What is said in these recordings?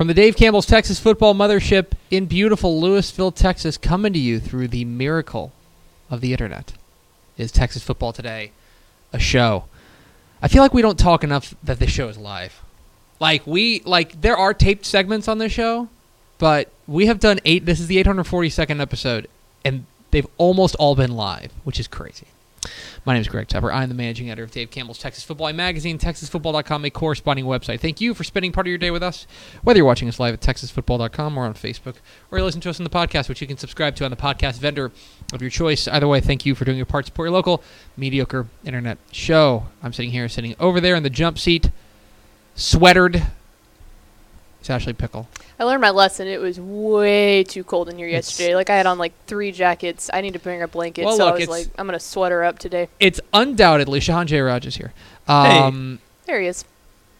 From the Dave Campbell's Texas Football Mothership in beautiful Lewisville, Texas, coming to you through the miracle of the internet is Texas Football Today, a show. I feel like we don't talk enough that this show is live. Like we like there are taped segments on this show, but we have done eight. This is the 842nd episode, and they've almost all been live, which is crazy. My name is Greg Tepper. I'm the managing editor of Dave Campbell's Texas Football Magazine, TexasFootball.com, a corresponding website. Thank you for spending part of your day with us, whether you're watching us live at TexasFootball.com or on Facebook, or you listen to us on the podcast, which you can subscribe to on the podcast vendor of your choice. Either way, thank you for doing your part to support your local mediocre internet show. I'm sitting here, sitting over there in the jump seat, sweatered. It's Ashley Pickle. I learned my lesson. It was way too cold in here It's- yesterday. Like I had on like three jackets. I need to bring a blanket, Well, so look, I was like, I'm gonna sweater up today. It's undoubtedly Shehan Jeyarajah is here. Um, There he is.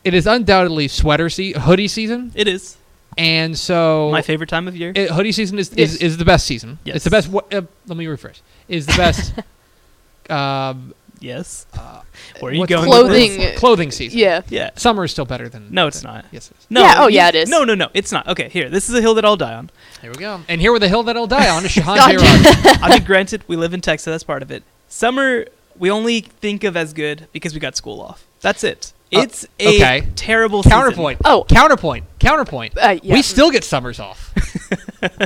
It is undoubtedly sweater se- hoodie season, It is and so my favorite time of year. it, hoodie season is, is, Yes. is the best season. Yes. It's the best. wha- Uh, let me rephrase. Is the best. um, yes. uh, Where are you what's going? with word Clothing- for? Clothing season. Yeah. Yeah. Summer is still better than. No, it's than- not. Yes, it is. No. Yeah, oh, you- yeah, it is. No, no, no. It's not. Okay, here. This is a hill that I'll die on. Here we go. And here with the hill that I'll die on is Shehan God J. Raj. I mean, granted, we live in Texas. That's part of it. Summer, we only think of as good because we got school off. That's it. Uh, It's a okay. terrible season. Counterpoint. Oh. Counterpoint. Counterpoint. Uh, yeah. We still get summers off. Fair.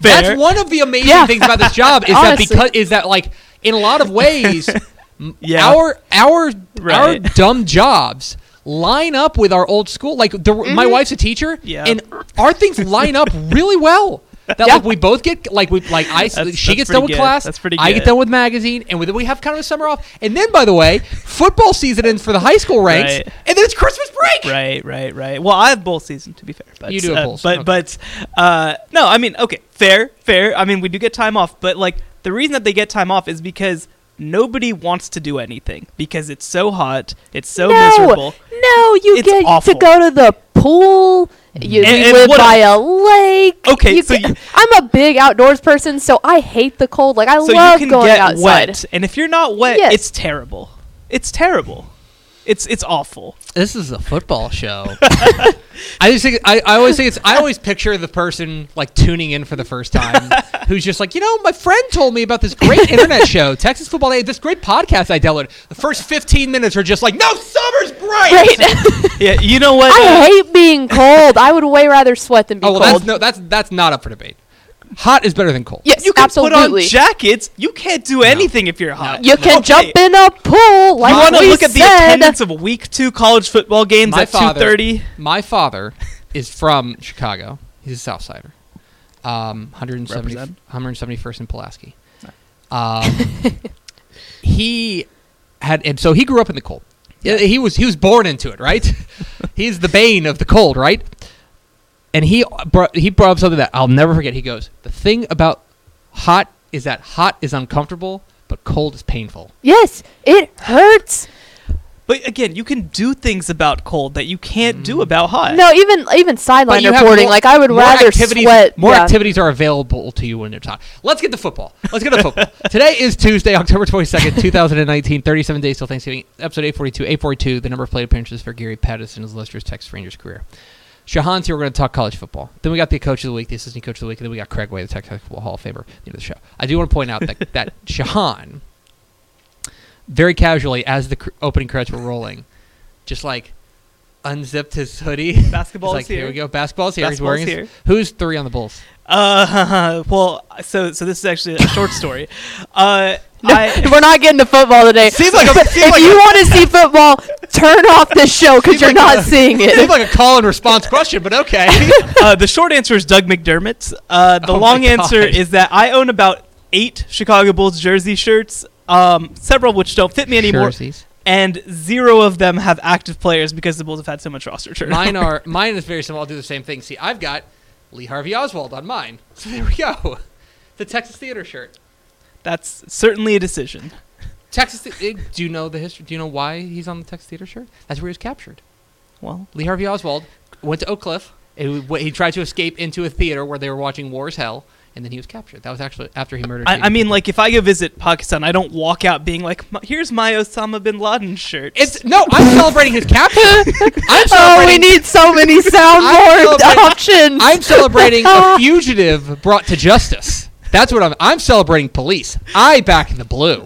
That's one of the amazing Yeah. things about this job is that Honestly. because is that like in a lot of ways m- Yeah. our our our dumb jobs line up with our old school like the, my Mm-hmm. wife's a teacher Yeah. and our things line up really well that Yeah. like we both get like we like I That's- she that's gets done with good. class That's pretty good. I get done with magazine and then we have kind of a summer off and then by the way football season ends for the high school ranks Right. and then it's Christmas break Right, right, right. Well, I have bowl season to be fair. But, You do have uh, bowl but season, but uh, no, I mean, okay, fair, fair. I mean, we do get time off, but like the reason that they get time off is because nobody wants to do anything because it's so hot, it's so no, miserable. no, you It's get awful. to go to the pool. You And- we and live by a lake. Okay, You so get- you- I'm a big outdoors person, so I hate the cold. Like I So love you can going get outside. wet, and if you're not wet, Yes. it's terrible. It's terrible. It's it's awful. This is a football show. I just think I, I always think it's I always picture the person like tuning in for the first time who's just like, you know, my friend told me about this great internet show, Texas Football Day, this great podcast I downloaded. The first 15 minutes are just like, no, summer's great. Right. Yeah, you know what? I uh, hate being cold. I would way rather sweat than be Oh, well, cold. that's no, that's that's not up for debate. Hot is better than cold. yes, you can absolutely. put on jackets. You can't do anything if you're hot. you can Okay. jump in a pool like You want to we look at the said. attendance of week two college football games My at two father, thirty? my father is from Chicago. He's a South Sider. Um, 170, Represent. 171st in Pulaski. Um, he had, and so he grew up in the cold. Yeah, He was he was born into it, right? He's the bane of the cold, right? And he brought he brought up something that I'll never forget. He goes, "The thing about hot is that hot is uncomfortable, but cold is painful." Yes, it hurts. But again, you can do things about cold that you can't do mm. about hot. No, even even sideline reporting. more- like I would rather activities, sweat. More yeah. activities are available to you when it's hot. Let's get to football. Let's get to football. Today is Tuesday, October 22nd, 2019. 37 days till Thanksgiving. Episode 842. 842, the number of plate appearances for Gary Patterson's illustrious Texas Rangers career. Shehan's here. We're going to talk college football. Then we got the coach of the week, the assistant coach of the week, and then we got Craig Way, the Texas Football Hall of Famer, at the end of the show. I do want to point out that, that Shehan, very casually, as the cr- opening credits were rolling, just like unzipped his hoodie. Basketball He's is like, here. we go. Basketball's here. He's Basketball's wearing his- Who's three on the Bulls? Uh, well, so so this is actually a short story. Uh, I, We're not getting to football today. Seems like a- seems if like you a- want to see football, turn off this show because you're like not a- seeing it. Seems like a call and response question, but okay. uh, the short answer is Doug McDermott. Uh, the Oh long answer is that I own about eight Chicago Bulls jersey shirts, um, several of which don't fit me anymore, Jerseys. and zero of them have active players because the Bulls have had so much roster turnover. Mine are mine is very simple. I'll do the same thing. See, I've got Lee Harvey Oswald on mine. So there we go. The Texas Theater shirt. That's certainly a decision. Texas. Eh, do you know the history? Do you know why he's on the Texas Theater shirt? That's where he was captured. Well, Lee Harvey Oswald went to Oak Cliff. and He he tried to escape into a theater where they were watching War is Hell, and then he was captured. That was actually after he murdered. I, I mean, like if I go visit Pakistan, I don't walk out being like, "Here's my Osama bin Laden shirt." it's no. I'm celebrating his capture. I'm Oh, we need so many I'm soundboard options. I'm celebrating a fugitive brought to justice. That's what I'm. I'm celebrating police. I back in the blue.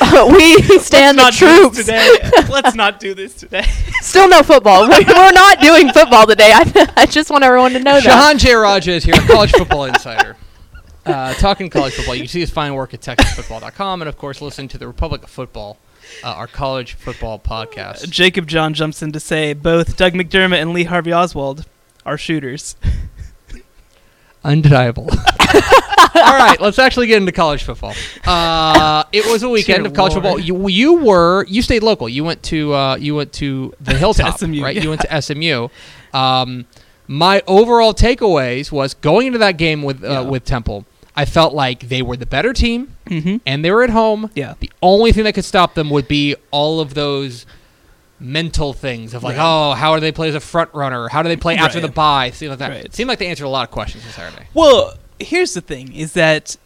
we stand the Let's not do this troops. today. Let's not do this today. Still no football. We- We're not doing football today. I, I just want everyone to know that. Shahan J. Raja is here, College Football Insider. Uh, talking college football. You can see his fine work at TexasFootball.com, and of course, listen to the Republic of Football, uh, our college football podcast. Jacob John jumps in to say both Doug McDermott and Lee Harvey Oswald are shooters. Undeniable. All right, let's actually get into college football. Uh, it was a weekend Dear of college football. You, you were you stayed local. You went to uh, you went to the Hilltop, SMU, right? yeah. You went to SMU. Um, my overall takeaways was going into that game with uh, Yeah. with Temple. I felt like they were the better team, Mm-hmm. and they were at home. Yeah. The only thing that could stop them would be all of those mental things of like, Right. oh, how do they play as a front runner? How do they play after Right. the bye? Things like that. Right. It seemed like they answered a lot of questions on Saturday. Well, here's the thing: is that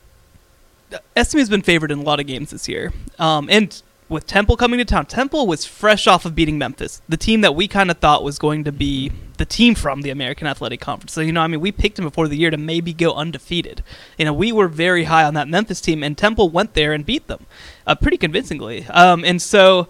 SMU's been favored in a lot of games this year, um, and with Temple coming to town, Temple was fresh off of beating Memphis, the team that we kind of thought was going to be the team from the American Athletic Conference. So you know, I mean, we picked them before the year to maybe go undefeated. You know, we were very high on that Memphis team, and Temple went there and beat them uh, pretty convincingly. Um, and so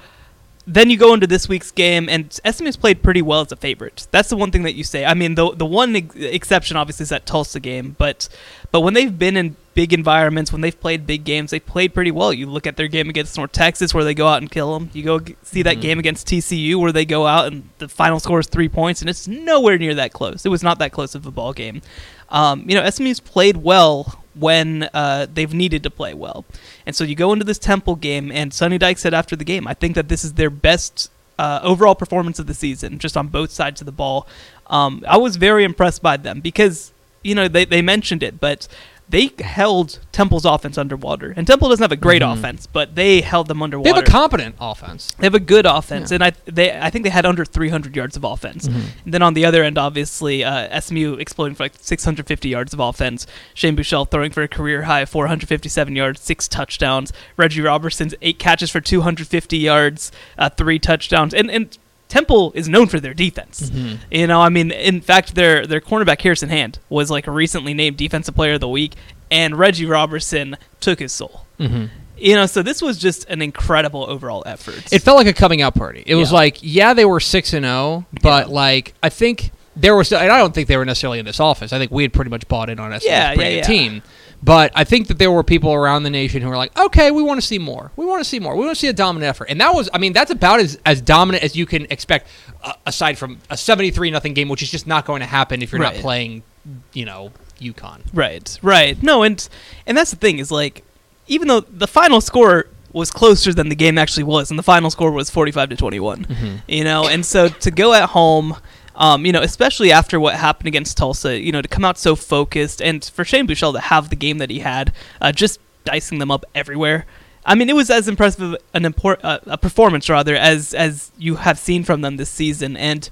then you go into this week's game, and SMU's played pretty well as a favorite. That's the one thing that you say. I mean, the the one ex- exception obviously is that Tulsa game, but but when they've been in big environments, when they've played big games, they've played pretty well. You look at their game against North Texas, where they go out and kill them. You go g- see that Mhm. game against TCU, where they go out and the final score is three points, and it's nowhere near that close. It was not that close of a ball game. Um, you know, SMU's played well when uh, they've needed to play well. And so you go into this Temple game, and Sonny Dykes said after the game, I think that this is their best uh, overall performance of the season, just on both sides of the ball. Um, I was very impressed by them because, you know, they, they mentioned it, but they held Temple's offense underwater. And Temple doesn't have a great Mhm. offense, but they held them underwater. They have a competent offense. They have a good offense, Yeah. and I they I think they had under 300 yards of offense. And then on the other end, obviously, uh, SMU exploding for like 650 yards of offense. Shane Buechele throwing for a career high 457 yards, six touchdowns. Reggie Roberson's eight catches for 250 yards, uh, three touchdowns, and and. Temple is known for their defense. You know, I mean, in fact, their their cornerback Harrison Hand was like a recently named Defensive Player of the Week, and Reggie Roberson took his soul. Mm-hmm. You know, so this was just an incredible overall effort. It felt like a coming out party. It was like, yeah, they were six and zero, but Yeah. like I think there was. And I don't think they were necessarily in this office. I think we had pretty much bought in on us Yeah, yeah, yeah. team. But I think that there were people around the nation who were like, okay, we want to see more. We want to see more. We want to see a dominant effort. And that was, I mean, that's about as, as dominant as you can expect, uh, aside from a seventy-three nothing game, which is just not going to happen if you're Right. not playing, you know, UConn. Right, right. No, and and that's the thing is like, even though the final score was closer than the game actually was, and the final score was forty-five to 21 Mm-hmm. You know, and so to go at home, um, you know, especially after what happened against Tulsa, you know, to come out so focused, and for Shane Buechele to have the game that he had, uh, just dicing them up everywhere. I mean, it was as impressive an import, uh, a performance rather as as you have seen from them this season, and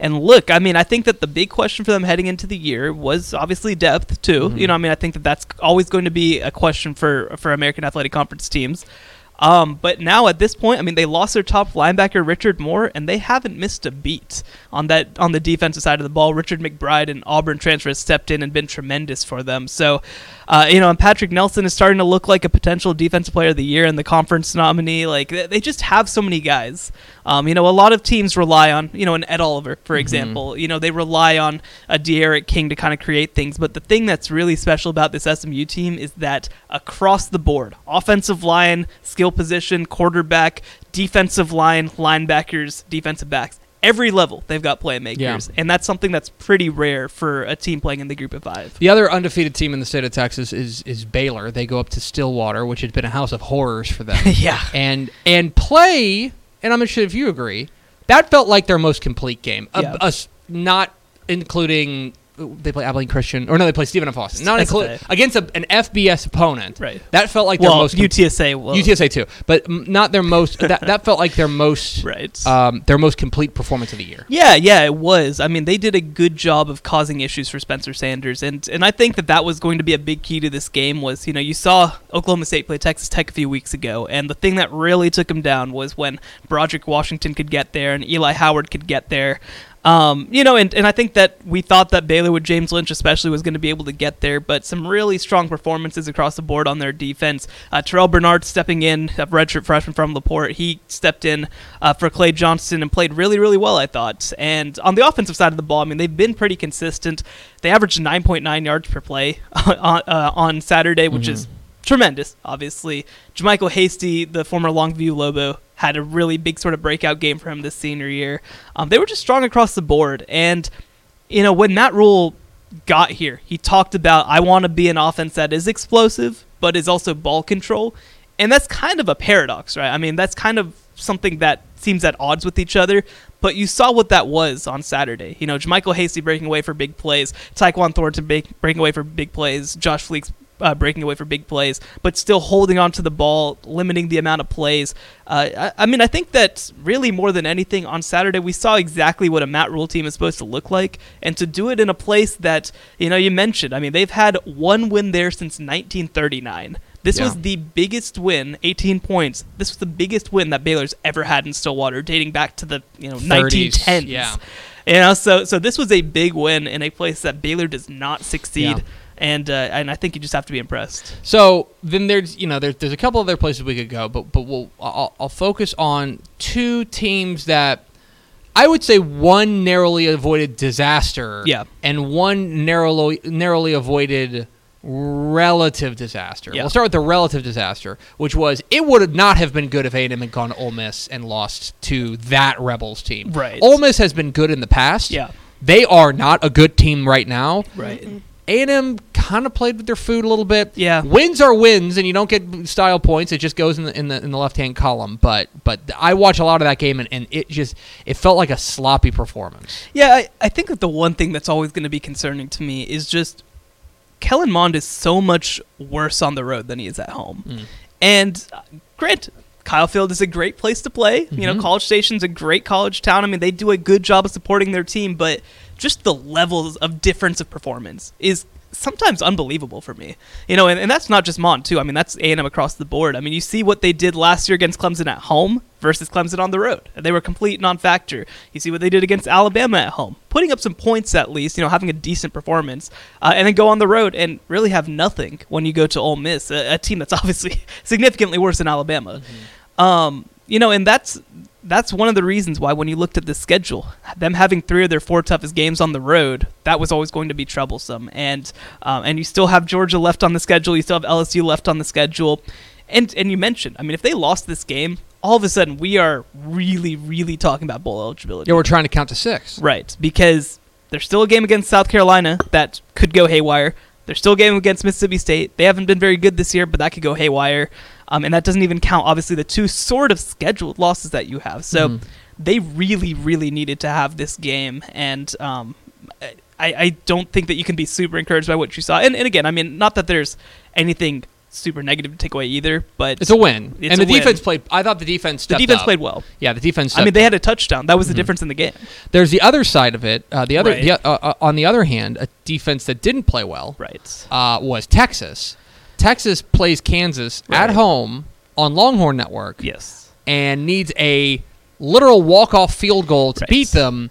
and look, I mean, I think that the big question for them heading into the year was obviously depth too. Mhm. You know, I mean, I think that that's always going to be a question for for American Athletic Conference teams. Um, but now at this point, I mean, they lost their top linebacker Richard Moore, and they haven't missed a beat on that on the defensive side of the ball. Richard McBride and Auburn transfer has stepped in and been tremendous for them. So, uh, you know, and Patrick Nelson is starting to look like a potential defensive player of the year and the conference nominee. Like they they just have so many guys. Um, you know, a lot of teams rely on you know an Ed Oliver, for example. You know, they rely on a De'Aaron King to kind of create things. But the thing that's really special about this SMU team is that across the board, offensive line, skill position, quarterback, defensive line, linebackers, defensive backs. Every level, they've got playmakers, Yeah. and that's something that's pretty rare for a team playing in the group of five. The other undefeated team in the state of Texas is is Baylor. They go up to Stillwater, which had been a house of horrors for them. yeah, and and play. And I'm interested if you agree. That felt like their most complete game. A- Yeah. us not including they play Abilene Christian, or no, they play Stephen F. Austin. Not against a, an FBS opponent. Right. That felt like their well, most UTSA. Well, UTSA too, but not their most. that that felt like their most Right. um, their most complete performance of the year. Yeah, yeah, it was. I mean, they did a good job of causing issues for Spencer Sanders, and and I think that that was going to be a big key to this game. Was you know you saw Oklahoma State play Texas Tech a few weeks ago, and the thing that really took him down was when Broderick Washington could get there and Eli Howard could get there. Um, you know, and, and I think that we thought that Baylor with James Lynch especially was going to be able to get there, but some really strong performances across the board on their defense. Uh, Terrell Bernard stepping in, a redshirt freshman from Laporte, he stepped in uh, for Clay Johnston and played really, really well, I thought. And on the offensive side of the ball, I mean, they've been pretty consistent. They averaged 9.9 yards per play on, uh, on Saturday, which is tremendous, obviously. JaMycal Hasty, the former Longview Lobo, had a really big sort of breakout game for him this senior year. Um, they were just strong across the board. And, you know, when Matt Rhule got here, he talked about, I want to be an offense that is explosive, but is also ball control. And that's kind of a paradox, right? I mean, that's kind of something that seems at odds with each other. But you saw what that was on Saturday. You know, Michael Hasty breaking away for big plays, Tyquan Thornton break, breaking away for big plays, Josh Fleeks uh, breaking away for big plays, but still holding on to the ball, limiting the amount of plays. Uh, I, I mean, I think that really more than anything on Saturday, we saw exactly what a Matt Rhule team is supposed to look like, and to do it in a place that you know you mentioned. I mean, they've had one win there since 1939. This Yeah. was the biggest win, 18 points. This was the biggest win that Baylor's ever had in Stillwater, dating back to the you know 30s, 1910s. yeah. You know, so so this was a big win in a place that Baylor does not succeed, Yeah. And uh, and I think you just have to be impressed. So then there's you know there's there's a couple other places we could go, but but we'll I'll, I'll focus on two teams that I would say one narrowly avoided disaster, Yeah. and one narrowly narrowly avoided relative disaster. Yeah. We'll start with the relative disaster, which was it would not have been good if A&M had gone to Ole Miss and lost to that Rebels team. Right. Ole Miss has been good in the past. Yeah. They are not a good team right now. Right. A&M kind of played with their food a little bit. Yeah. Wins are wins, and you don't get style points. It just goes in the in the, in the left hand column. But but I watch a lot of that game, and, and it just it felt like a sloppy performance. Yeah, I, I think that the one thing that's always going to be concerning to me is just Kellen Mond is so much worse on the road than he is at home. Mm. And uh, grant, Kyle Field is a great place to play. You know, Mhm. College Station's a great college town. I mean, they do a good job of supporting their team, but just the levels of difference of performance is sometimes unbelievable for me. You know, and, and that's not just Mond too. I mean, that's A&M across the board. I mean, you see what they did last year against Clemson at home versus Clemson on the road. They were complete non-factor. You see what they did against Alabama at home, putting up some points at least. You know, having a decent performance, uh, and then go on the road and really have nothing when you go to Ole Miss, a, a team that's obviously significantly worse than Alabama. Um, you know, and that's that's one of the reasons why when you looked at the schedule, them having three of their four toughest games on the road, that was always going to be troublesome. And um, and you still have Georgia left on the schedule, you still have LSU left on the schedule, and and you mentioned, I mean, if they lost this game, all of a sudden we are really really talking about bowl eligibility. Yeah, we're trying to count to six. Right, because there's still a game against South Carolina that could go haywire. There's still game against Mississippi State. They haven't been very good this year, but that could go haywire. Um, and that doesn't even count, obviously, the two sort of scheduled losses that you have. So Mhm. they really, really needed to have this game. And um, I, I don't think that you can be super encouraged by what you saw. And, and again, I mean, not that there's anything super negative to take away either, but It's a win, It's and the win. defense played. I thought the defense the defense up. played well. Yeah, the defense. I mean, they up. had a touchdown. That was the Mhm. difference in the game. There's the other side of it. Uh, the other, Right. the, uh, uh, on the other hand, a defense that didn't play well Right. uh, was Texas. Texas plays Kansas at home on Longhorn Network Yes. and needs a literal walk-off field goal to Right. beat them.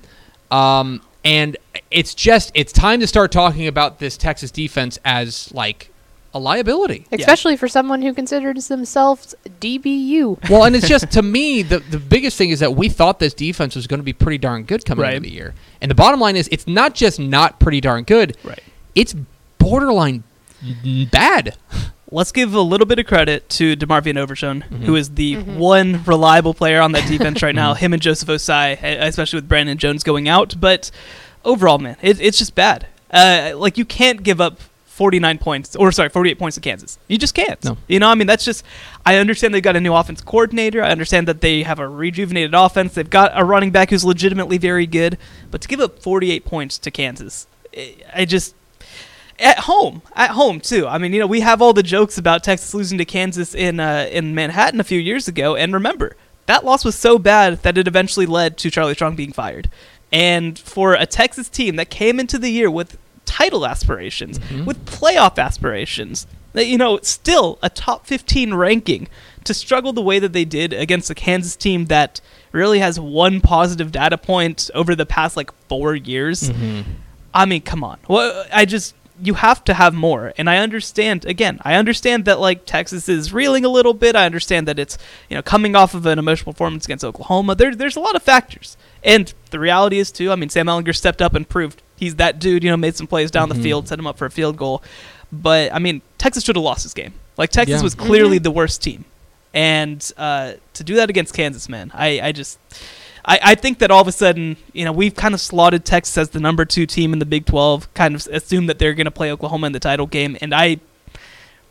Um, and it's just it's time to start talking about this Texas defense as like a liability. Especially for someone who considers themselves DBU. Well, and it's just to me the the biggest thing is that we thought this defense was going to be pretty darn good coming Right. into the year, and the bottom line is it's not just not pretty darn good, Right. it's borderline bad. Let's give a little bit of credit to DeMarvion Overshown, Mm-hmm. who is the one reliable player on that defense right now. Him and Joseph Ossai, especially with Brandon Jones going out. But overall, man, it, it's just bad. Uh, like you can't give up 49 points, or sorry, 48 points to Kansas. You just can't. No. You know, I mean, that's just. I understand they've got a new offense coordinator. I understand that they have a rejuvenated offense. They've got a running back who's legitimately very good. But to give up 48 points to Kansas, I- I just at home, at home too. I mean, you know, we have all the jokes about Texas losing to Kansas in uh, in Manhattan a few years ago, and remember that loss was so bad that it eventually led to Charlie Strong being fired. And for a Texas team that came into the year with title aspirations, mm-hmm. with playoff aspirations, that you know, still a top 15 ranking, to struggle the way that they did against a Kansas team that really has one positive data point over the past like four years. Mm-hmm. I mean, come on. Well, I just you have to have more. And I understand again, I understand that like Texas is reeling a little bit. I understand that it's, you know, coming off of an emotional performance against Oklahoma. There there's a lot of factors. And the reality is too, I mean, Sam Ehlinger stepped up and proved he's that dude, you know, made some plays down the field, set him up for a field goal. But I mean, Texas should have lost this game. Like Texas Yeah. was clearly the worst team. And uh, to do that against Kansas, man, I, I just I, I think that all of a sudden, you know, we've kind of slotted Texas as the number two team in the Big 12, kind of assume that they're going to play Oklahoma in the title game. And I,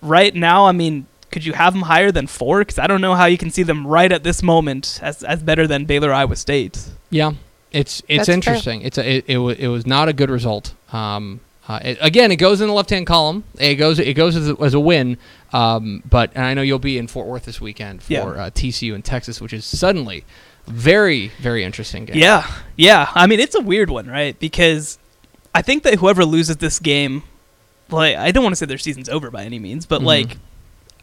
right now, I mean, could you have them higher than four? Because I don't know how you can see them right at this moment as, as better than Baylor Iowa State. Yeah, it's it's That's fair. interesting. It's a, it, it, wa- it was not a good result. Um, uh, it, again, it goes in the left hand column. It goes it goes as a, as a win. Um, but and I know you'll be in Fort Worth this weekend for Yeah. uh, TCU in Texas, which is suddenly very very interesting game. Yeah, yeah. I mean, it's a weird one, right? Because I think that whoever loses this game, like, I don't want to say their season's over by any means, but Mhm. like,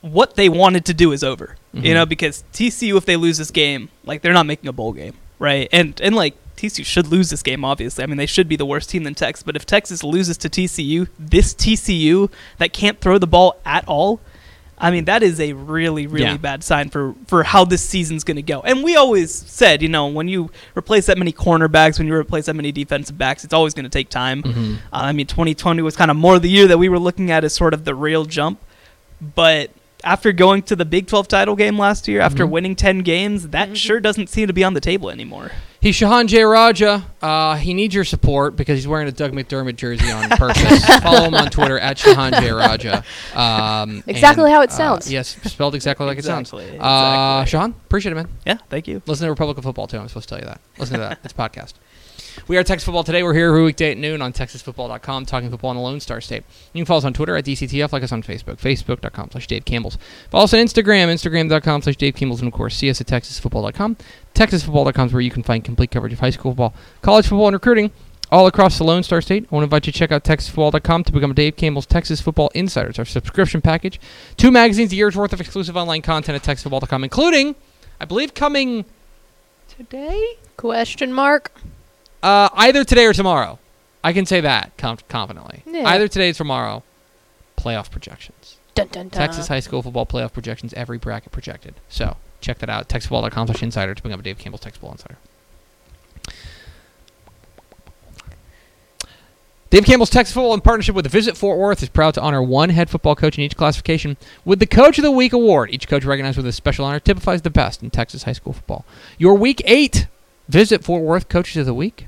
what they wanted to do is over. You Mhm. know, because TCU, if they lose this game, like, they're not making a bowl game, right? And and like. TCU should lose this game, obviously. I mean, they should be the worst team than Texas. But if Texas loses to TCU, this TCU that can't throw the ball at all, I mean, that is a really, really Yeah. bad sign for, for how this season's going to go. And we always said, you know, when you replace that many cornerbacks, when you replace that many defensive backs, it's always going to take time. Mhm. Uh, I mean, 2020 was kind of more the year that we were looking at as sort of the real jump. But after going to the Big 12 title game last year, after Mhm. winning 10 games, that sure doesn't seem to be on the table anymore. He's Shehan Jeyarajah. Uh, he needs your support because he's wearing a Doug McDermott jersey on purpose. Follow him on Twitter at Shehan Jeyarajah. Um, Exactly and, how it uh, sounds. yes, spelled exactly like it Exactly, sounds. Uh. Shehan, appreciate it, man. Yeah, thank you. Listen to Republic of Football too. I'm supposed to tell you that. Listen to that. It's a podcast. We are Texas Football today. We're here every weekday at noon on TexasFootball.com, talking football in the Lone Star State. You can follow us on Twitter at DCTF, like us on Facebook, Facebook.com slash Dave Campbell's. Follow us on Instagram, Instagram.com slash Dave Campbell's, and of course, see us at TexasFootball.com. TexasFootball.com is where you can find complete coverage of high school football, college football, and recruiting all across the Lone Star State. I want to invite you to check out TexasFootball.com to become Dave Campbell's Texas Football Insider. It's our subscription package. Two magazines, a year's worth of exclusive online content at TexasFootball.com, including, I believe, coming today? Question mark. Uh, either today or tomorrow. I can say that conf- confidently. Yeah. Either today or tomorrow. Playoff projections. Dun, dun, dun. Texas high school football playoff projections. Every bracket projected. So check that out. TexasFootball.com slash insider to become a Dave Campbell's Texas Football Insider. Dave Campbell's Texas Football, in partnership with Visit Fort Worth, is proud to honor one head football coach in each classification with the Coach of the Week award. Each coach recognized with a special honor typifies the best in Texas high school football. Your Week 8 Visit Fort Worth Coaches of the Week.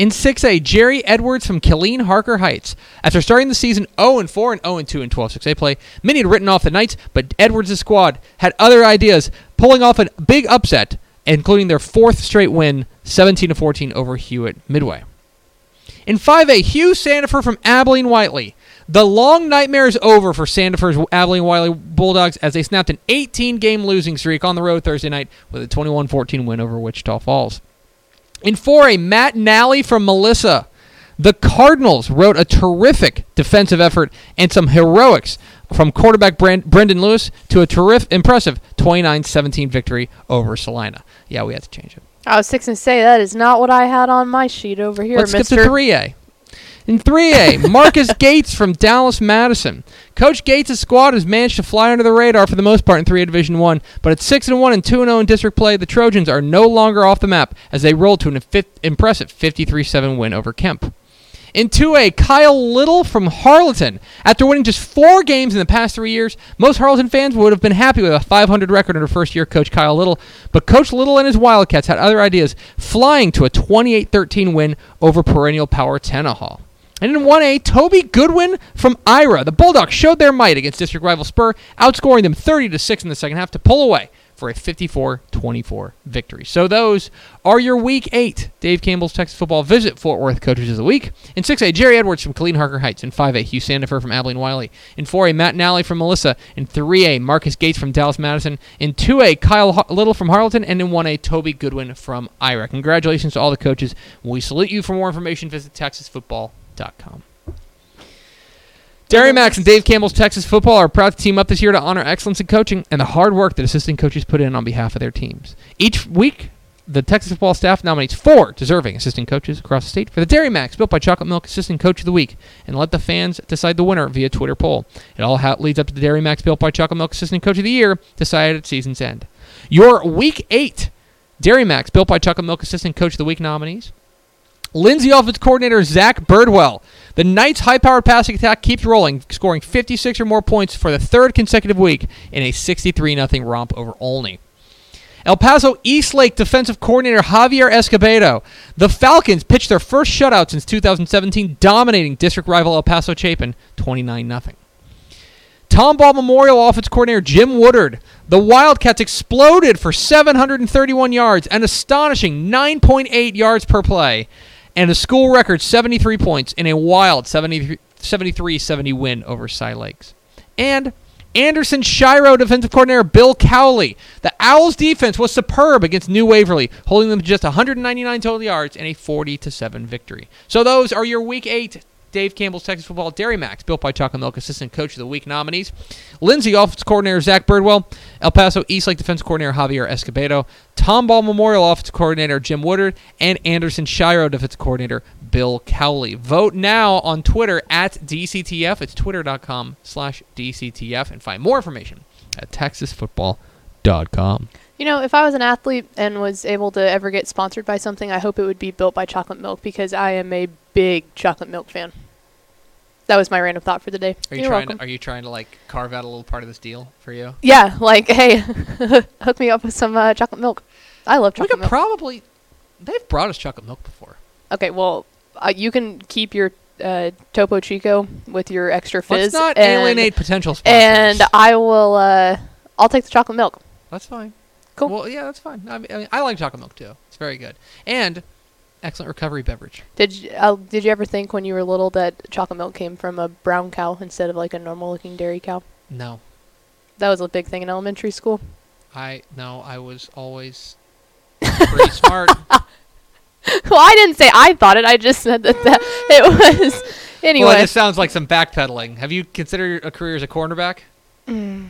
In 6A, Jerry Edwards from Killeen Harker Heights. After starting the season 0 and 4 and 0 and 2 in 12 6A play, many had written off the Knights, but Edwards' squad had other ideas, pulling off a big upset, including their fourth straight win, 17 14 over Hewitt Midway. In 5A, Hugh Sandifer from Abilene Wylie. The long nightmare is over for Sandifer's Abilene Wylie Bulldogs as they snapped an 18 game losing streak on the road Thursday night with a 21 14 win over Wichita Falls. In 4A, Matt Nally from Melissa. The Cardinals wrote a terrific defensive effort and some heroics from quarterback Brand- Brendan Lewis to a terrific, impressive 29 17 victory over Celina. Yeah, we had to change it. I was fixing to say that is not what I had on my sheet over here, Let's Mister. skip to 3A. In 3A, Marcus Gates from Dallas Madison. Coach Gates' squad has managed to fly under the radar for the most part in 3A Division 1, but at 6 and 1 and 2 and 0 in district play, the Trojans are no longer off the map as they roll to an impressive 53-7 win over Kemp. In 2A, Kyle Little from Harleton. After winning just four games in the past three years, most Harleton fans would have been happy with a 500 record under first year coach Kyle Little. But Coach Little and his Wildcats had other ideas, flying to a 28 13 win over perennial power Tenaha. And in 1A, Toby Goodwin from Ira. The Bulldogs showed their might against district rival Spur, outscoring them 30 to 6 in the second half to pull away for a 54-24 victory. So those are your Week 8 Dave Campbell's Texas Football Visit Fort Worth Coaches of the Week. In 6A, Jerry Edwards from Killeen Harker Heights. In 5A, Hugh Sandifer from Abilene Wylie. In 4A, Matt Nally from Melissa. In 3A, Marcus Gates from Dallas Madison. In 2A, Kyle Little from Harleton. And in 1A, Toby Goodwin from Ira. Congratulations to all the coaches. We salute you. For more information, visit texasfootball.com. Dairy Max and Dave Campbell's Texas Football are proud to team up this year to honor excellence in coaching and the hard work that assistant coaches put in on behalf of their teams. Each week, the Texas football staff nominates four deserving assistant coaches across the state for the Dairy Max, built by Chocolate Milk Assistant Coach of the Week, and let the fans decide the winner via Twitter poll. It all leads up to the Dairy Max, built by Chocolate Milk Assistant Coach of the Year, decided at season's end. Your Week 8 Dairy Max, built by Chocolate Milk Assistant Coach of the Week nominees. Lindsay offense coordinator Zach Birdwell. The Knights' high-powered passing attack keeps rolling, scoring 56 or more points for the third consecutive week in a 63-0 romp over Olney. El Paso Eastlake defensive coordinator Javier Escobedo. The Falcons pitched their first shutout since 2017, dominating district rival El Paso Chapin 29 0. Tomball Memorial Offense Coordinator Jim Woodard. The Wildcats exploded for 731 yards, an astonishing 9.8 yards per play, and a school record 73 points in a wild 73 70 win over Cy Lakes. And Anderson Shiro defensive coordinator Bill Cowley. The Owls defense was superb against New Waverly, holding them to just 199 total yards and a 40 to 7 victory. So those are your week 8 Dave Campbell's Texas Football Dairy Max, built by Chocolate Milk Assistant Coach of the Week nominees. Lindsay Offense Coordinator Zach Birdwell, El Paso East Lake Defense Coordinator Javier Escobedo, Tomball Memorial Offense Coordinator Jim Woodard, and Anderson Shiro Defense Coordinator Bill Cowley. Vote now on Twitter at DCTF. It's twitter.com slash DCTF. And find more information at texasfootball.com. You know, if I was an athlete and was able to ever get sponsored by something, I hope it would be built by Chocolate Milk because I am a big chocolate milk fan. That was my random thought for the day. Are you You're trying welcome. to, are you trying to like carve out a little part of this deal for you? yeah, like, hey, hook me up with some uh, chocolate milk. I love chocolate. We could milk. probably they've brought us chocolate milk before. okay, well, uh, you can keep your uh, Topo Chico with your extra fizz. Let's not and, alienate potential sponsors. And I will. Uh, I'll take the chocolate milk. That's fine. Cool. Well, yeah, that's fine. I, mean, I, mean, I like chocolate milk too. It's very good and excellent recovery beverage. Did you, uh, did you ever think when you were little that chocolate milk came from a brown cow instead of like a normal looking dairy cow? No, That was a big thing in elementary school. I no, I was always pretty smart. well, I didn't say I thought it. I just said that, that it was. Anyway, Well, this sounds like some backpedaling. Have you considered a career as a cornerback? Mm.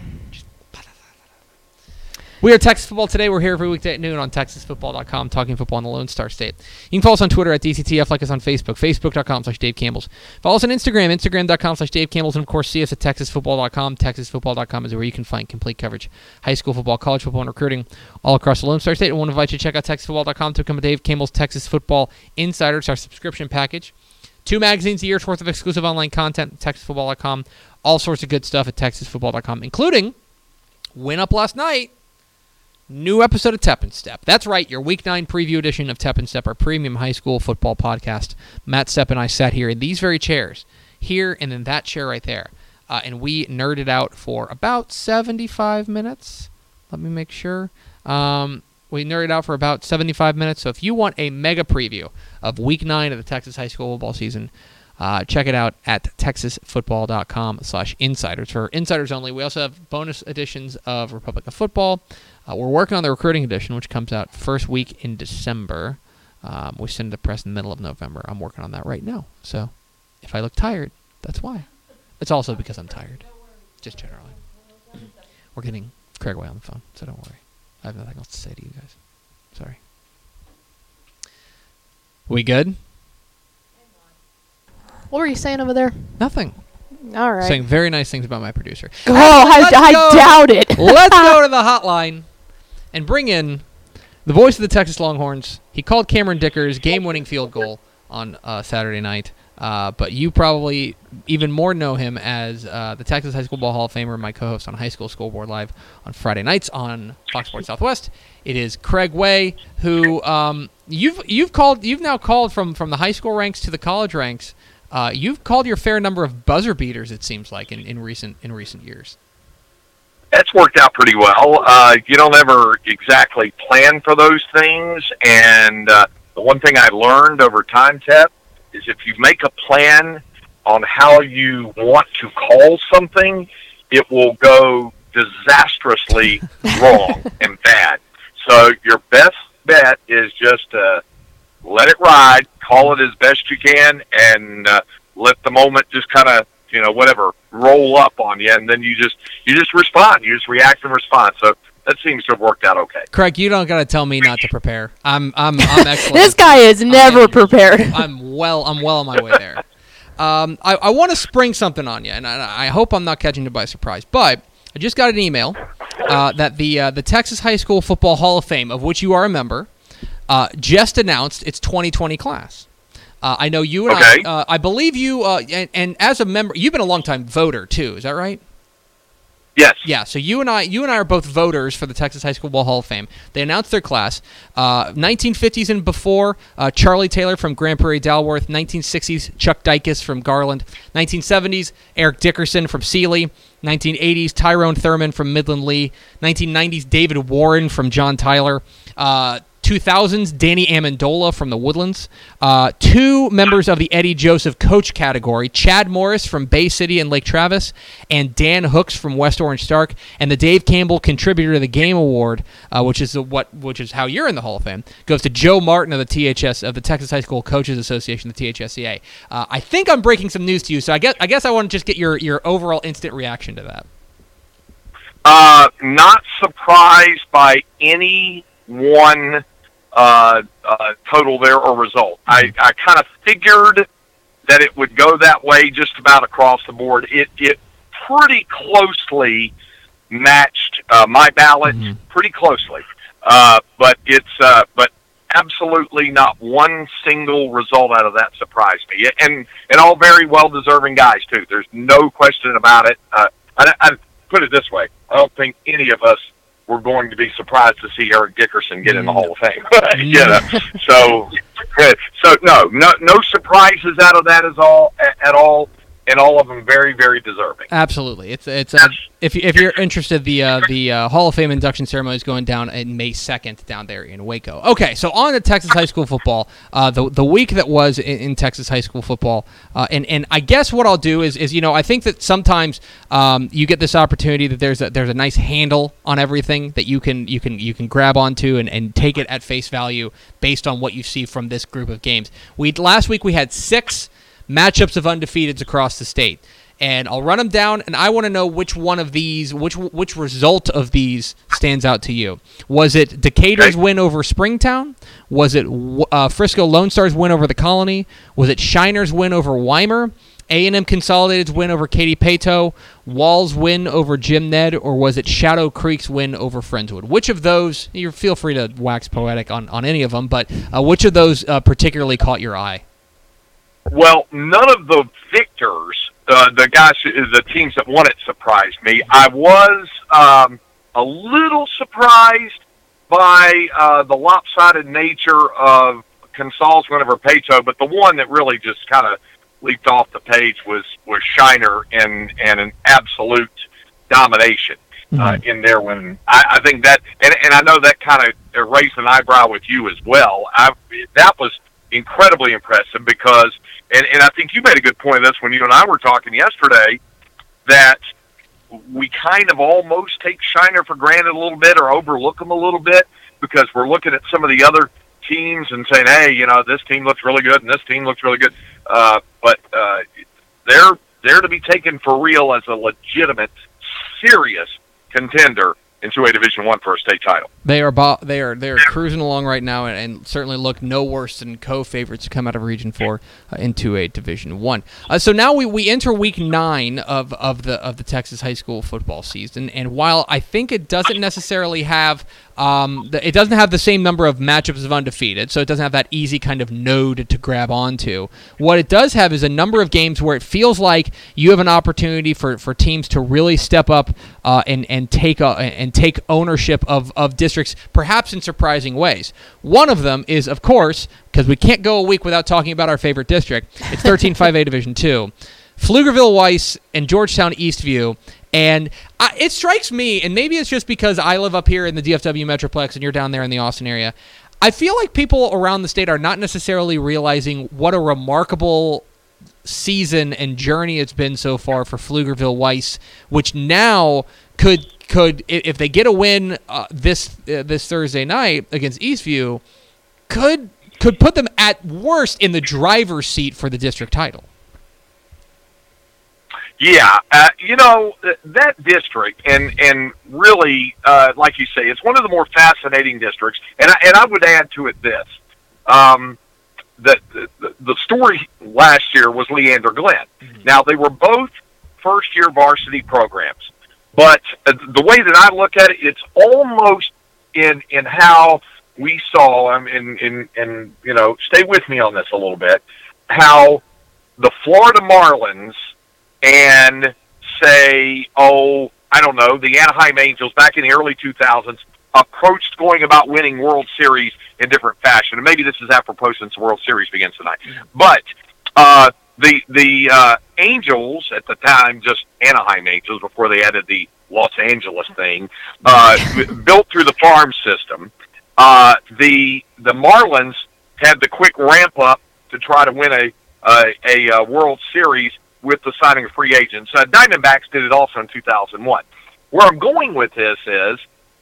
We are Texas Football today. We're here every weekday at noon on TexasFootball.com, talking football in the Lone Star State. You can follow us on Twitter at DCTF, like us on Facebook, Facebook.com slash Dave Campbell's. Follow us on Instagram, Instagram.com slash Dave Campbell's, and of course, see us at TexasFootball.com. TexasFootball.com is where you can find complete coverage, high school football, college football, and recruiting all across the Lone Star State. I want to invite you to check out TexasFootball.com to become a Dave Campbell's Texas Football Insider. It's our subscription package. Two magazines a year's worth of exclusive online content TexasFootball.com. All sorts of good stuff at TexasFootball.com, including win up last night. New episode of Tep and Step. That's right, your Week 9 preview edition of Tep and Step, our premium high school football podcast. Matt Step and I sat here in these very chairs, here and in that chair right there, uh, and we nerded out for about 75 minutes. Let me make sure. Um, we nerded out for about 75 minutes. So if you want a mega preview of Week 9 of the Texas high school football season, uh, check it out at texasfootball.com slash insiders. For insiders only, we also have bonus editions of Republic of Football. Uh, we're working on the recruiting edition, which comes out first week in December. Um, we send it to press in the middle of November. I'm working on that right now. So if I look tired, that's why. It's also because I'm tired. Just generally. We're getting Craig Way on the phone, so don't worry. I have nothing else to say to you guys. Sorry. We good? what were you saying over there? Nothing. All right. Saying very nice things about my producer. oh, I, I go. doubt it. Let's go to the hotline and bring in the voice of the Texas Longhorns. He called Cameron Dicker's game-winning field goal on uh, Saturday night. Uh, but you probably even more know him as uh, the Texas High School Ball Hall of Famer, my co-host on High School Scoreboard Live on Friday nights on Fox Sports Southwest. It is Craig Way, who um, you've you've called you've now called from from the high school ranks to the college ranks. Uh, you've called your fair number of buzzer beaters. It seems like in, in recent in recent years. That's worked out pretty well. Uh, you don't ever exactly plan for those things, and uh, the one thing I learned over time, Tep, is if you make a plan on how you want to call something, it will go disastrously wrong and bad. So your best bet is just uh, let it ride, call it as best you can, and uh, let the moment just kind of you know whatever roll up on you, and then you just you just respond, you just react and respond. So that seems to have worked out okay. Craig, you don't gotta tell me not to prepare. I'm I'm I'm excellent. This guy is never I'm- prepared. I'm well. I'm well on my way there. Um, I, I want to spring something on you, and I, I hope I'm not catching you by surprise. But I just got an email uh, that the uh, the Texas High School Football Hall of Fame, of which you are a member, uh, just announced its 2020 class. Uh, I know you and Okay. I. Uh, I believe you, uh, and, and as a member, you've been a long time voter too. Is that right? Yes. Yeah, so you and I, you and I are both voters for the Texas High School Ball Hall of Fame. They announced their class, uh, 1950s and before. Uh, Charlie Taylor from Grand Prairie Dalworth. 1960s, Chuck Dicus from Garland. 1970s, Eric Dickerson from Sealy. 1980s, Tyrone Thurman from Midland Lee. 1990s, David Warren from John Tyler. Uh, 2000s, Danny Amendola from the Woodlands. Uh, two members of the Eddie Joseph coach category, Chad Morris from Bay City and Lake Travis, and Dan Hooks from West Orange Stark. And the Dave Campbell Contributor to the Game Award, uh, which is what, which is how you're in the Hall of Fame, goes to Joe Martin of the THS of the Texas High School Coaches Association, the THSCA. Uh, I think I'm breaking some news to you, so I guess I guess I want to just get your your overall instant reaction to that. Uh, not surprised by any one uh, uh, total there or result. I, I kind of figured that it would go that way just about across the board. It it pretty closely matched uh, my ballot, Mhm. pretty closely. Uh, but it's uh, but absolutely not one single result out of that surprised me, and and all very well deserving guys too. There's no question about it. Uh, I, I put it this way: I don't think any of us were going to be surprised to see Eric Dickerson get in the Hall of mm. Fame. you know, mm. so so no, no no surprises out of that is all at all, and all of them very very deserving. Absolutely, it's it's uh, if if you're interested, the uh, the uh, Hall of Fame induction ceremony is going down in May second down there in Waco. Okay, so on to Texas high school football. Uh, the the week that was in, in Texas high school football, uh, and and I guess what I'll do is is you know I think that sometimes um, you get this opportunity that there's a there's a nice handle on everything that you can you can you can grab onto and, and take it at face value based on what you see from this group of games. We last week we had six matchups of undefeateds across the state. And I'll run them down, and I want to know which one of these, which which result of these stands out to you. Was it Decatur's win over Springtown? Was it uh, Frisco Lone Stars win over the Colony? Was it Shiner's win over Weimar? A&M Consolidated's win over Katy Paetow? Wall's win over Jim Ned? Or was it Shadow Creek's win over Friendswood? Which of those? You feel free to wax poetic on, on any of them, but uh, which of those uh, particularly caught your eye? Well, none of the victors, uh, the guys, the teams that won it, surprised me. I was um, a little surprised by uh, the lopsided nature of Consol's win over Paetow, but the one that really just kind of leaped off the page was was Shiner and and an absolute domination uh, in there. When I, I think that, and, and I know that kind of raised an eyebrow with you as well. I that was incredibly impressive because, and, and I think you made a good point of this when you and I were talking yesterday, that we kind of almost take Shiner for granted a little bit or overlook them a little bit because we're looking at some of the other teams and saying, hey, you know, this team looks really good and this team looks really good. Uh, but uh, they're they're to be taken for real as a legitimate, serious contender in 2A Division One for a state title. They are bo- they are they are cruising along right now, and, and certainly look no worse than co-favorites to come out of Region Four uh, into a Division One. Uh, so now we, we enter Week Nine of, of the of the Texas high school football season, and while I think it doesn't necessarily have um, the, it doesn't have the same number of matchups of undefeated, so it doesn't have that easy kind of node to grab onto. What it does have is a number of games where it feels like you have an opportunity for, for teams to really step up uh, and and take a, and take ownership of, of districts, perhaps in surprising ways. One of them is, of course, because we can't go a week without talking about our favorite district. It's 13-5A Division Two. Pflugerville Weiss and Georgetown Eastview And I, it strikes me, and maybe it's just because I live up here in the DFW Metroplex and you're down there in the Austin area. I feel like people around the state are not necessarily realizing what a remarkable season and journey it's been so far for Pflugerville Weiss, which now could could if they get a win uh, this uh, this Thursday night against Eastview, could could put them at worst in the driver's seat for the district title. Yeah, uh, you know that district, and and really, uh, like you say, it's one of the more fascinating districts. And I, and I would add to it this: um, that the, the story last year was Leander Glenn. Now they were both first year varsity programs, but uh, the way that I look at it, it's almost in in how we saw. Um, and and and you know, stay with me on this a little bit. How the Florida Marlins and say, oh, I don't know, the Anaheim Angels back in the early 2000s approached going about winning World Series in different fashion. And maybe this is apropos since the World Series begins tonight. But uh, the the uh, Angels at the time, just Anaheim Angels before they added the Los Angeles thing, uh, built through the farm system. Uh, the the Marlins had the quick ramp up to try to win a uh, a uh, World Series with the signing of free agents. Uh, Diamondbacks did it also in 2001. Where I'm going with this is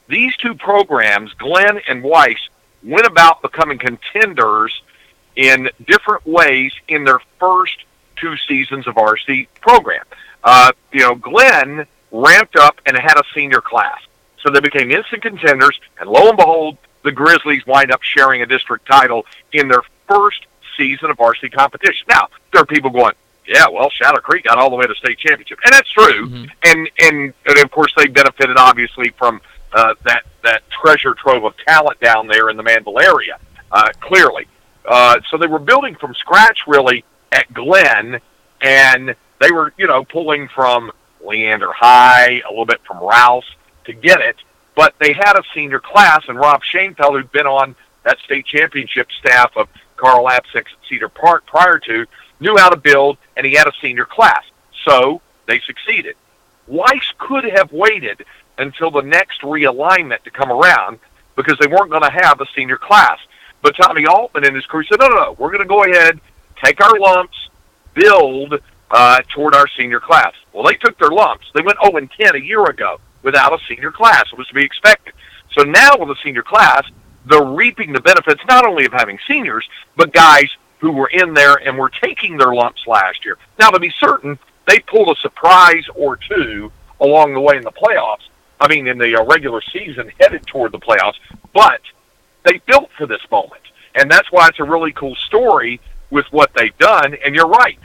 these two programs, Glenn and Weiss, went about becoming contenders in different ways in their first two seasons of RC program. Uh, you know, Glenn ramped up and had a senior class. So they became instant contenders, and lo and behold, the Grizzlies wind up sharing a district title in their first season of varsity competition. Now, there are people going, yeah, well, Shadow Creek got all the way to state championship, and that's true. Mhm. And, and and of course, they benefited obviously from uh, that that treasure trove of talent down there in the Manvel area. Uh, clearly, uh, so they were building from scratch really at Glenn, and they were you know pulling from Leander High, a little bit from Rouse to get it. But they had a senior class, and Rob Shanefeldt, who'd been on that state championship staff of Carl Apsix at Cedar Park prior to, knew how to build, and he had a senior class. So they succeeded. Weiss could have waited until the next realignment to come around because they weren't going to have a senior class. But Tommy Altman and his crew said, no, no, no, we're going to go ahead, take our lumps, build uh, toward our senior class. Well, they took their lumps. They went 0 and 10 a year ago without a senior class. It was to be expected. So now with a senior class, they're reaping the benefits not only of having seniors, but guys who were in there and were taking their lumps last year. Now, to be certain, they pulled a surprise or two along the way in the playoffs. I mean, in the uh, regular season, headed toward the playoffs, but they built for this moment, and that's why it's a really cool story with what they've done. And you're right;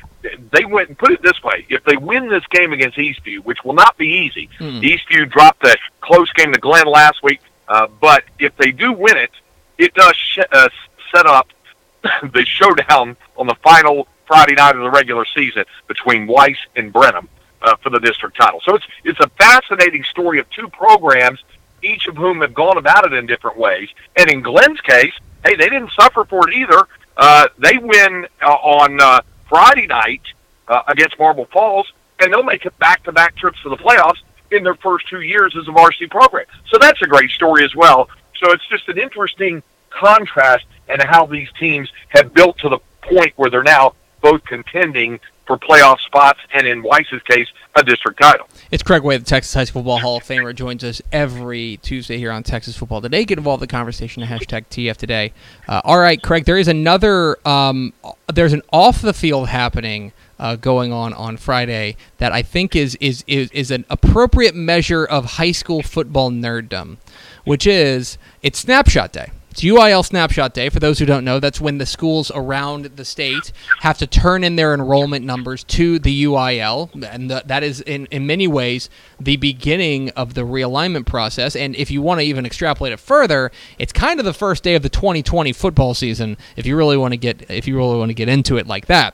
they went and put it this way: if they win this game against Eastview, which will not be easy, Hmm. Eastview dropped the close game to Glenn last week, uh, but if they do win it, it does sh- uh, set up the showdown on the final Friday night of the regular season between Weiss and Brenham uh, for the district title. So it's it's a fascinating story of two programs, each of whom have gone about it in different ways. And in Glenn's case, hey, they didn't suffer for it either. Uh, they win uh, on uh, Friday night uh, against Marble Falls, and they'll make it back-to-back trips to the playoffs in their first two years as a varsity program. So that's a great story as well. So it's just an interesting contrast and how these teams have built to the point where they're now both contending for playoff spots and in Weiss's case, a district title. It's Craig Way, the Texas High School Football Hall of Famer, joins us every Tuesday here on Texas Football Today. Get involved in the conversation at hashtag TF Today. Uh, all right, Craig, there is another, um, there's an off the field happening uh, going on on Friday that I think is, is, is, is an appropriate measure of high school football nerddom, which is it's Snapshot Day. It's UIL Snapshot Day. For those who don't know, that's when the schools around the state have to turn in their enrollment numbers to the UIL, and the, that is in, in many ways the beginning of the realignment process. And if you want to even extrapolate it further, it's kind of the first day of the 2020 football season. If you really want to get if you really want to get into it like that.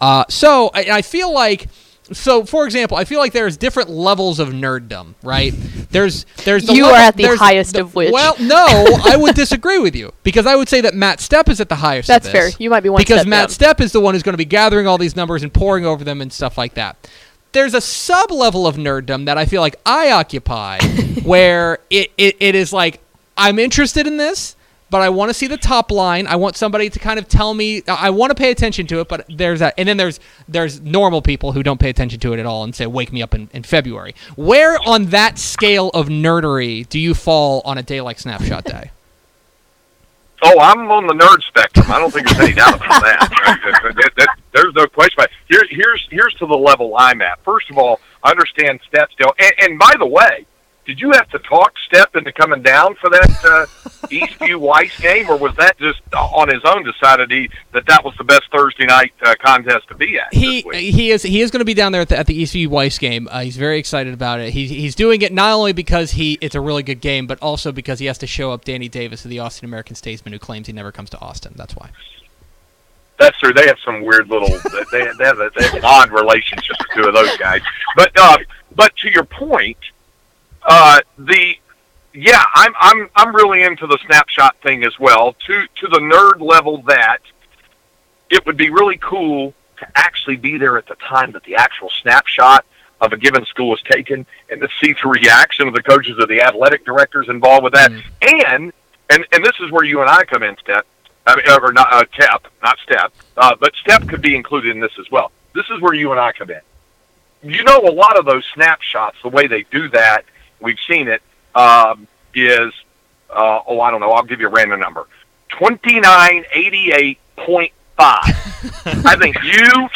Uh, so I, I feel like so for example, I feel like there's different levels of nerddom, right? There's there's the You level- are at the highest of which. Well, no, I would disagree with you because I would say that Matt Stepp is at the highest. That's of fair. You might be one because step Matt down. Stepp is the one who's going to be gathering all these numbers and pouring over them and stuff like that. there's a sub level of nerddom that I feel like I occupy, where it, it, it is like I'm interested in this, but I want to see the top line. I want somebody to kind of tell me. I want to pay attention to it, but there's that, and then there's there's normal people who don't pay attention to it at all and say, "Wake me up in, in February." Where on that scale of nerdery do you fall on a day like Snapshot Day? Oh, I'm on the nerd spectrum. I don't think there's any doubt about that. That- that- that- There's no question about it. Here, here's here's to the level I'm at. First of all, I understand Stepp still. And, and by the way, did you have to talk Stepp into coming down for that uh, Eastview Weiss game, or was that just on his own decided he that that was the best Thursday night uh, contest to be at? He he is he is going to be down there at the, at the Eastview Weiss game. Uh, he's very excited about it. He's he's doing it not only because he it's a really good game, but also because he has to show up Danny Davis, of the Austin American statesman who claims he never comes to Austin. That's why. That's true. They have some weird little. They, they, have, a, they have an odd relationship, the two of those guys. But uh, but to your point, uh, the yeah, I'm I'm I'm really into the snapshot thing as well. To to the nerd level that it would be really cool to actually be there at the time that the actual snapshot of a given school is taken and to see the reaction of the coaches or the athletic directors involved with that. And and and this is where you and I come in, Stepp. I mean, or not uh, Tep, not Stepp, uh, but Stepp could be included in this as well. This is where you and I come in. You know, a lot of those snapshots, the way they do that, we've seen it, um, is uh, oh, I don't know. I'll give you a random number: twenty nine eighty eight point five. I think you,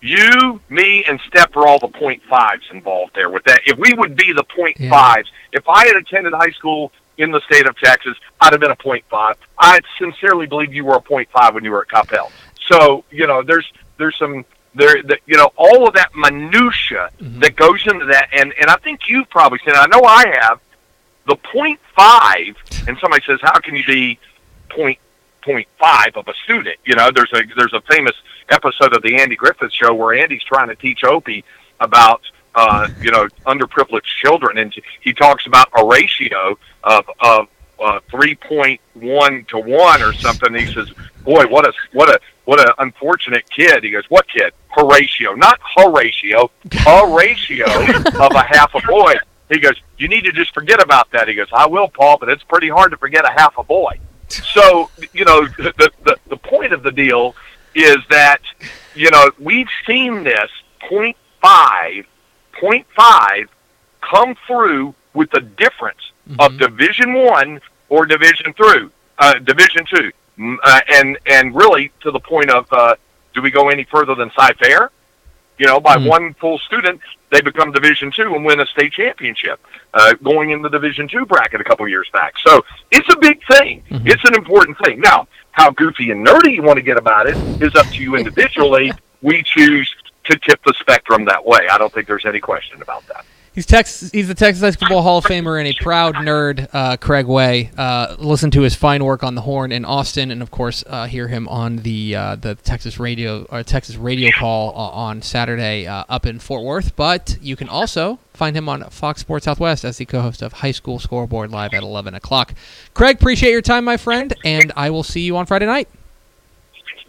you, me, and Stepp are all the point fives involved there with that. If we would be the point Yeah. fives, if I had attended high school in the state of Texas, I'd have been a point five. I sincerely believe you were a point five when you were at Coppell. So you know, there's there's some there that you know all of that minutia that goes into that, and and I think you've probably seen. it. I know I have the point five, and somebody says, "How can you be point point five of a student?" You know, there's a there's a famous episode of the Andy Griffith Show where Andy's trying to teach Opie about uh, you know underprivileged children, and he talks about a ratio of of uh, three point one to one or something. He says, "Boy, what a what a what a unfortunate kid." He goes, "What kid? Horatio, not Horatio, Horatio of a half a boy." He goes, "You need to just forget about that." He goes, "I will, Paul, but it's pretty hard to forget a half a boy." So you know the the the point of the deal is that you know we've seen this point five point five come through with the difference of Division One or Division through uh, Division Two, uh, and and really to the point of uh, do we go any further than Cy Fair? You know, by Mhm. one full student, they become Division Two and win a state championship, uh, going in the Division Two bracket a couple years back. So it's a big thing. It's an important thing. Now, how goofy and nerdy you want to get about it is up to you individually. we choose to tip the spectrum that way. I don't think there's any question about that. He's Texas. He's the Texas High School Football Hall of Famer and a proud nerd. Uh, Craig Way. Uh, listen to his fine work on the horn in Austin, and of course, uh, hear him on the uh, the Texas radio or Texas radio call uh, on Saturday uh, up in Fort Worth. But you can also find him on Fox Sports Southwest as the co-host of High School Scoreboard live at 11 o'clock. Craig, appreciate your time, my friend, and I will see you on Friday night.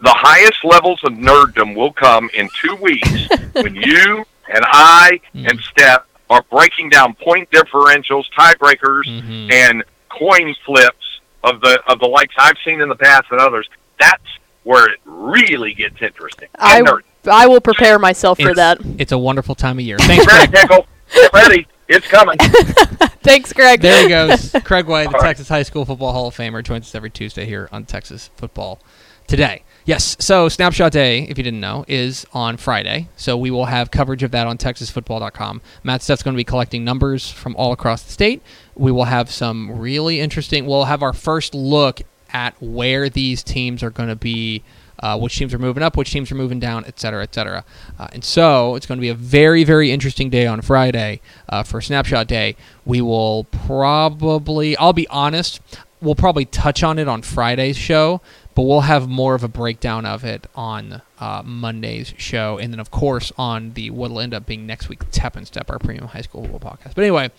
the highest levels of nerddom will come in two weeks when you and I and Stepp are breaking down point differentials, tiebreakers, Mhm. and coin flips of the of the likes I've seen in the past and others. That's where it really gets interesting. I, nerdy. I will prepare myself for It's, that. it's a wonderful time of year. Thanks, Ready, Craig. Pickle. Ready. It's coming. Thanks, Greg. There he goes. Craig Way, the All right. Texas High School Football Hall of Famer, joins us every Tuesday here on Texas Football Today. Yes, so Snapshot Day, if you didn't know, is on Friday. So we will have coverage of that on TexasFootball.com. Matt Stepp's going to be collecting numbers from all across the state. We will have some really interesting. We'll have our first look at where these teams are going to be. Uh, which teams are moving up, which teams are moving down, et cetera, et cetera. Uh, and so it's going to be a very, very interesting day on Friday uh, for Snapshot Day. We will probably, I'll be honest, we'll probably touch on it on Friday's show, but we'll have more of a breakdown of it on uh, Monday's show. And then, of course, on the what'll end up being next week, Tap and Stepp, our premium high school football podcast. But anyway,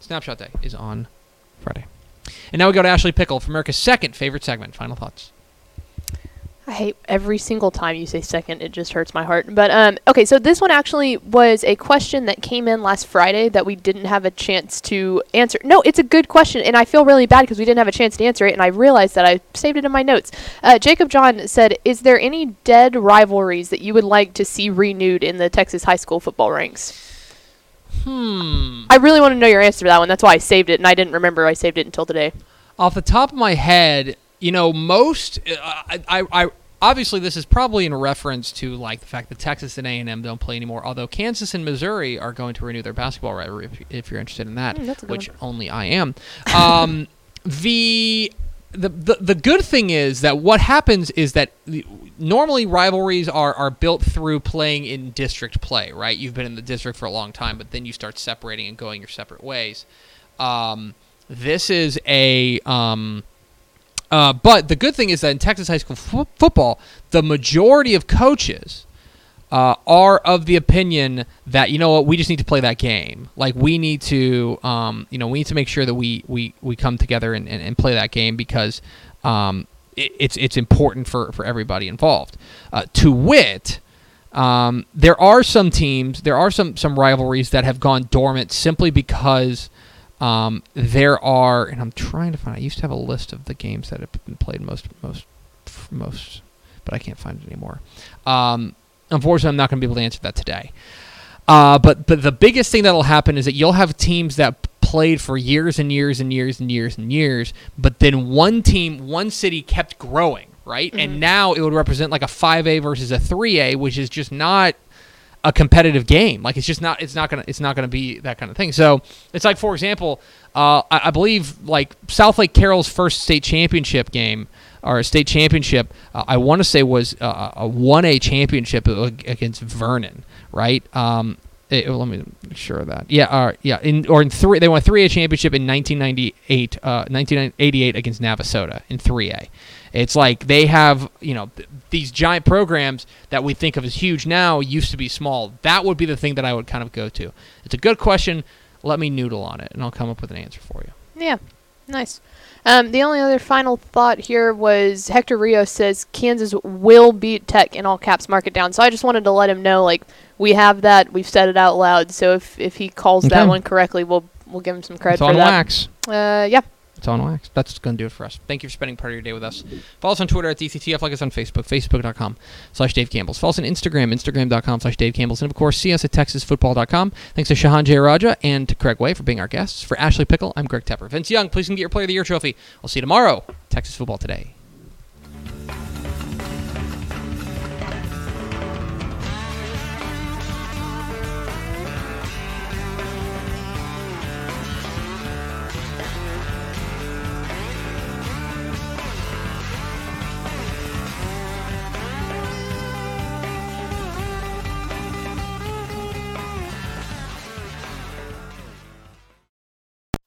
Snapshot Day is on Friday. And now we go to Ashley Pickle for America's second favorite segment. Final thoughts. I hate every single time you say second. It just hurts my heart. But um, okay, so this one actually was a question that came in last Friday that we didn't have a chance to answer. No, it's a good question, and I feel really bad because we didn't have a chance to answer it, and I realized that I saved it in my notes. Uh, Jacob John said, "Is there any dead rivalries that you would like to see renewed in the Texas high school football ranks?" Hmm. I really want to know your answer to that one. That's why I saved it, and I didn't remember I saved it until today. Off the top of my head, you know, most uh, I, I, I obviously this is probably in reference to like the fact that Texas and A and M don't play anymore. Although Kansas and Missouri are going to renew their basketball rivalry, if, if you're interested in that, Mm, that's a good which one. only I am. Um, the, the the the good thing is that what happens is that the- normally rivalries are are built through playing in district play, right? You've been in the district for a long time, but then you start separating and going your separate ways. Um, this is a um, uh, but the good thing is that in Texas high school fo- football, the majority of coaches uh, are of the opinion that you know what we just need to play that game. Like we need to, um, you know, we need to make sure that we we, we come together and, and, and play that game because um, it, it's it's important for for everybody involved. Uh, to wit. Um, there are some teams, there are some some rivalries that have gone dormant simply because um, there are, and I'm trying to find. I used to have a list of the games that have been played most, most, most, but I can't find it anymore. Um, unfortunately, I'm not going to be able to answer that today. Uh, but but the biggest thing that'll happen is that you'll have teams that played for years and years and years and years and years, but then one team, one city kept growing, right? And now it would represent like a 5A versus a 3A, which is just not a competitive game. Like it's just not it's not gonna it's not gonna be that kind of thing. So it's like for example, uh, I, I believe like Southlake Carroll's first state championship game or state championship, uh, I want to say was uh, a one A championship against Vernon, right? Um, it- let me make sure of that. Yeah, uh, yeah. In or in three, they won three A championship in 1998, uh, 1988 against Navasota in three A. It's like they have, you know, th- these giant programs that we think of as huge now used to be small. That would be the thing that I would kind of go to. It's a good question. Let me noodle on it, and I'll come up with an answer for you. Yeah, nice. Um, the only other final thought here was Hector Rios says Kansas will beat Tech in all caps. Mark it down. So I just wanted to let him know, like we have that, we've said it out loud. So if if he calls that one correctly, we'll we'll give him some credit It's for on that. wax. Uh, yeah. It's on wax. That's going to do it for us. Thank you for spending part of your day with us. Follow us on Twitter at DCTF. Like us on Facebook, facebook.com slash Dave Campbell's. Follow us on Instagram, instagram.com slash Dave Campbell's. And of course, see us at texasfootball.com. Thanks to Shehan Jeyarajah and to Craig Way for being our guests. For Ashley Pickle, I'm Greg Tepper. Vince Young, please get your Player of the Year trophy. We'll see you tomorrow. Texas Football Today.